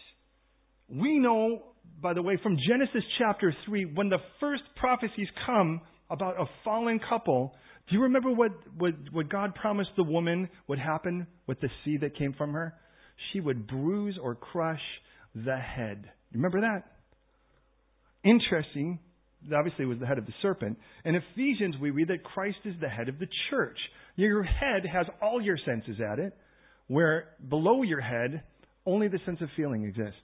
Speaker 1: We know, by the way, from Genesis chapter 3, when the first prophecies come about a fallen couple, do you remember what, what, what God promised the woman would happen with the seed that came from her? She would bruise or crush the head. Remember that? Interesting. Obviously, it was the head of the serpent. In Ephesians, we read that Christ is the head of the church. Your head has all your senses at it, where below your head, only the sense of feeling exists.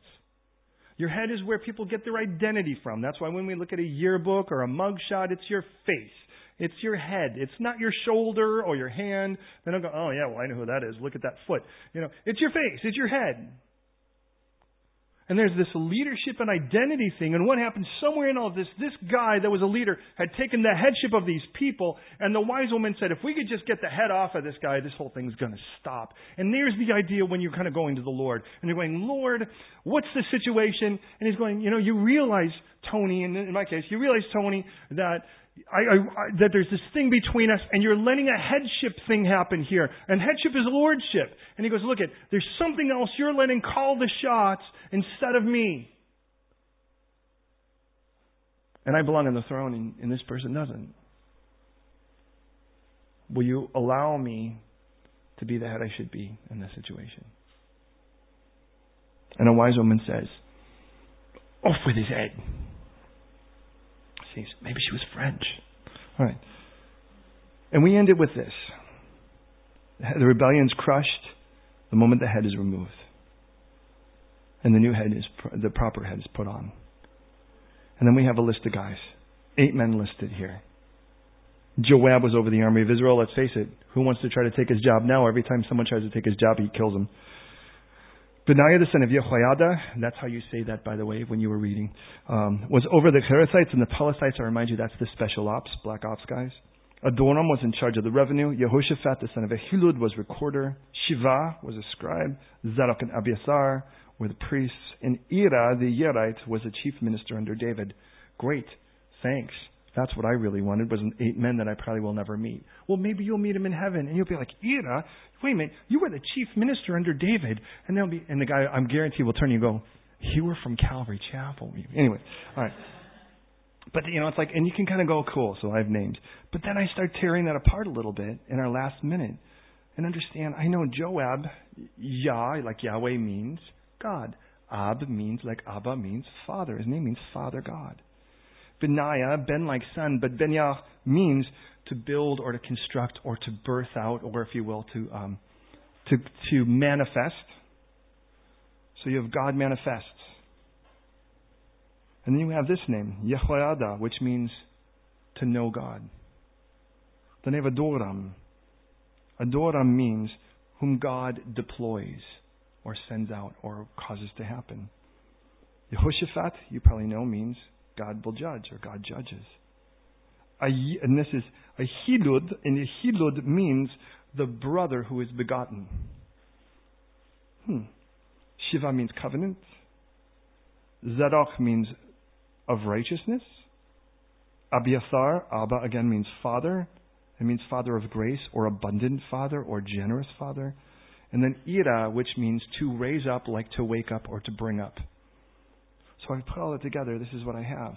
Speaker 1: Your head is where people get their identity from. That's why when we look at a yearbook or a mugshot, it's your face. It's your head. It's not your shoulder or your hand. They don't go, oh yeah, well I know who that is. Look at that foot. You know, it's your face. It's your head. And there's this leadership and identity thing. And what happened somewhere in all of this, this guy that was a leader had taken the headship of these people. And the wise woman said, if we could just get the head off of this guy, this whole thing's going to stop. And there's the idea when you're kind of going to the Lord. And you're going, Lord, what's the situation? And he's going, you know, you realize, Tony, in, in my case, you realize, Tony, that I, I, I, that there's this thing between us, and you're letting a headship thing happen here. And headship is lordship. And he goes, look at, there's something else you're letting call the shots instead of me. And I belong on the throne, and, and this person doesn't. Will you allow me to be the head I should be in this situation? And a wise woman says, off with his head. Maybe she was French. All right. And we end it with this the rebellion's crushed the moment the head is removed. And the new head is, the proper head is put on. And then we have a list of guys. Eight men listed here. Joab was over the army of Israel. Let's face it. Who wants to try to take his job now? Every time someone tries to take his job, he kills him. Benaiah, the son of Jehoiada, that's how you say that, by the way, when you were reading, um, was over the Cherethites and the Pelethites. I remind you, that's the special ops, black ops guys. Adoram was in charge of the revenue. Yehoshaphat, the son of Ahilud, was recorder. Shiva was a scribe. Zadok and Abiathar were the priests. And Ira, the Yerite, was the chief minister under David. Great. Thanks. That's what I really wanted was eight men that I probably will never meet. Well, maybe you'll meet them in heaven, and you'll be like, Ira, wait a minute, you were the chief minister under David, and they'll be, and the guy, I'm guarantee, will turn you and go, you were from Calvary Chapel. Anyway, all right. But you know, it's like, and you can kind of go, cool. So I have names, but then I start tearing that apart a little bit in our last minute, and understand. I know Joab, Yah, like Yahweh means God. Ab means like Abba means father. His name means Father God. Benaiah, Ben like son, but Benyah means to build or to construct or to birth out, or if you will, to um, to to manifest. So you have God manifests. And then you have this name, Jehoiada, which means to know God. Then you have Adoram. Adoram means whom God deploys or sends out or causes to happen. Yehoshaphat, you probably know, means God will judge or God judges. And this is Ahilud, and Ahilud means the brother who is begotten. Hmm. Shiva means covenant. Zadok means of righteousness. Abiathar, Abba again means father. It means father of grace or abundant father or generous father. And then Ira, which means to raise up, like to wake up or to bring up. So I put all that together. This is what I have.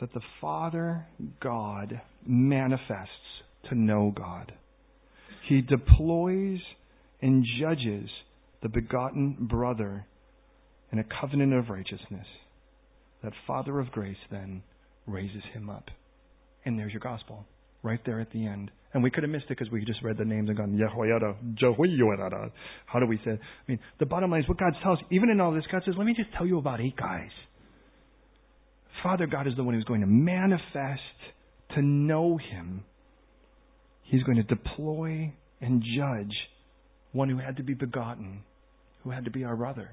Speaker 1: That the Father God manifests to know God. He deploys and judges the begotten brother in a covenant of righteousness. That Father of grace then raises him up. And there's your gospel, right there at the end. And we could have missed it because we just read the names and gone, Jehoiada, Jehoiada. How do we say it? I mean, the bottom line is what God tells, even in all this, God says, let me just tell you about eight guys. Father God is the one who's going to manifest to know Him. He's going to deploy and judge one who had to be begotten, who had to be our brother.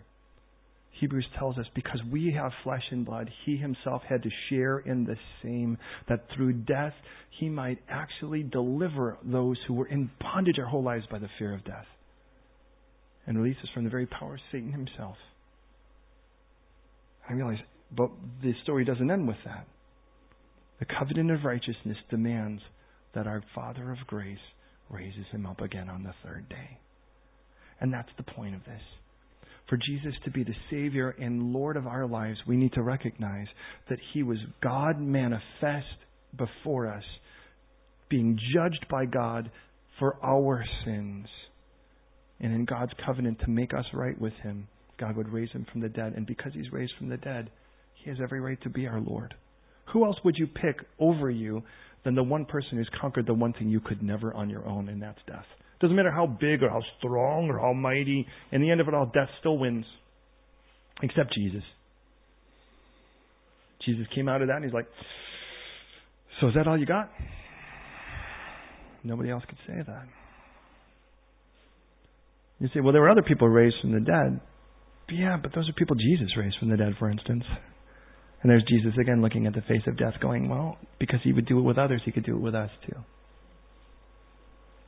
Speaker 1: Hebrews tells us because we have flesh and blood, he himself had to share in the same, that through death he might actually deliver those who were in bondage our whole lives by the fear of death and release us from the very power of Satan himself. I realize, but the story doesn't end with that. The covenant of righteousness demands that our Father of grace raises him up again on the third day. And that's the point of this for Jesus to be the Savior and Lord of our lives, we need to recognize that He was God manifest before us, being judged by God for our sins. And in God's covenant to make us right with Him, God would raise Him from the dead. And because He's raised from the dead, He has every right to be our Lord. Who else would you pick over you than the one person who's conquered the one thing you could never on your own, and that's death? Doesn't matter how big or how strong or how mighty. In the end of it all, death still wins. Except Jesus. Jesus came out of that and he's like, So is that all you got? Nobody else could say that. You say, well, there were other people raised from the dead. Yeah, but those are people Jesus raised from the dead, for instance. And there's Jesus again looking at the face of death, going, well, because he would do it with others, he could do it with us too.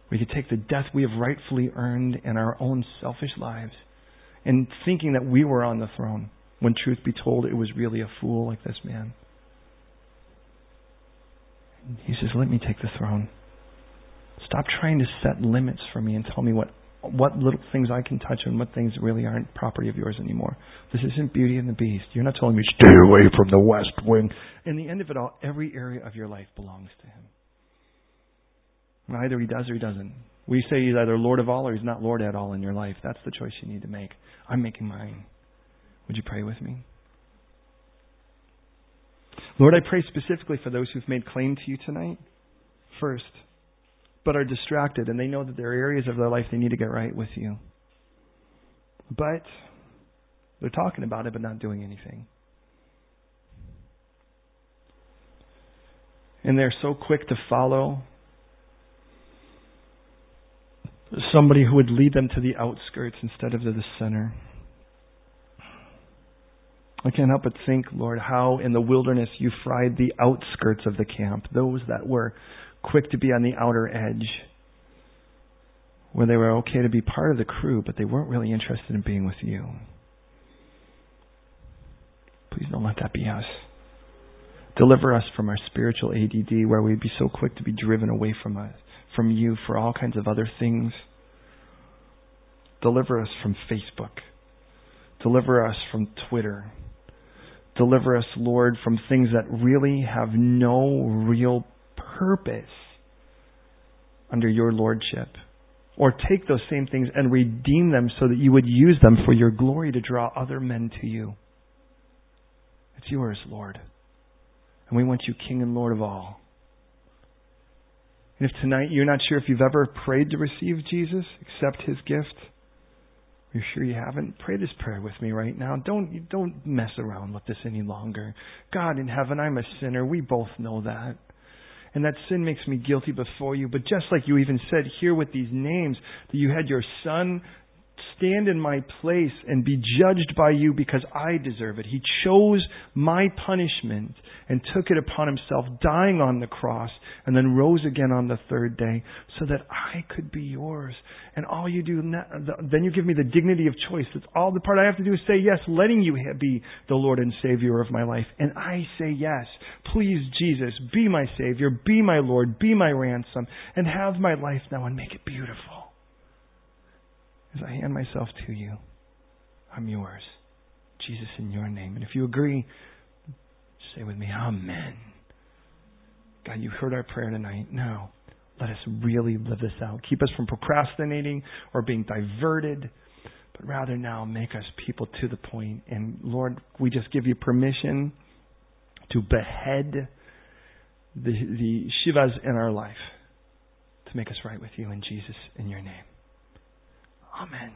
Speaker 1: We could take the death we have rightfully earned in our own selfish lives and thinking that we were on the throne, when truth be told, it was really a fool like this man. He says, Let me take the throne. Stop trying to set limits for me and tell me what, what little things I can touch and what things really aren't property of yours anymore. This isn't Beauty and the Beast. You're not telling me, to stay away from the west wing. In the end of it all, every area of your life belongs to Him. Either he does or he doesn't. We say he's either Lord of all or he's not Lord at all in your life. That's the choice you need to make. I'm making mine. Would you pray with me? Lord, I pray specifically for those who've made claim to you tonight. First, but are distracted and they know that there are areas of their life they need to get right with you. But they're talking about it but not doing anything. And they're so quick to follow somebody who would lead them to the outskirts instead of to the center. I can't help but think, Lord, how in the wilderness you fried the outskirts of the camp, those that were quick to be on the outer edge, where they were okay to be part of the crew, but they weren't really interested in being with you. Please don't let that be us. Deliver us from our spiritual ADD, where we'd be so quick to be driven away from us, from you for all kinds of other things. Deliver us from Facebook. Deliver us from Twitter. Deliver us, Lord, from things that really have no real purpose under your lordship. Or take those same things and redeem them so that you would use them for your glory to draw other men to you. It's yours, Lord. And we want you King and Lord of all. And if tonight you're not sure if you've ever prayed to receive Jesus, accept his gift, you're sure you haven't? Pray this prayer with me right now. Don't don't mess around with this any longer. God in heaven, I'm a sinner. We both know that. And that sin makes me guilty before you. But just like you even said here with these names, that you had your son stand in my place and be judged by you because I deserve it. He chose my punishment and took it upon himself, dying on the cross, and then rose again on the third day so that I could be yours. And all you do, then you give me the dignity of choice. That's all the part I have to do is say yes, letting you be the Lord and Savior of my life. And I say yes. Please, Jesus, be my Savior, be my Lord, be my ransom, and have my life now and make it beautiful as I hand myself to you. I'm yours. Jesus, in your name. And if you agree, say with me, Amen. God, you heard our prayer tonight. Now, let us really live this out. Keep us from procrastinating or being diverted, but rather now make us people to the point. And Lord, we just give you permission to behead the, the Shivas in our life to make us right with you in Jesus, in your name. Amen.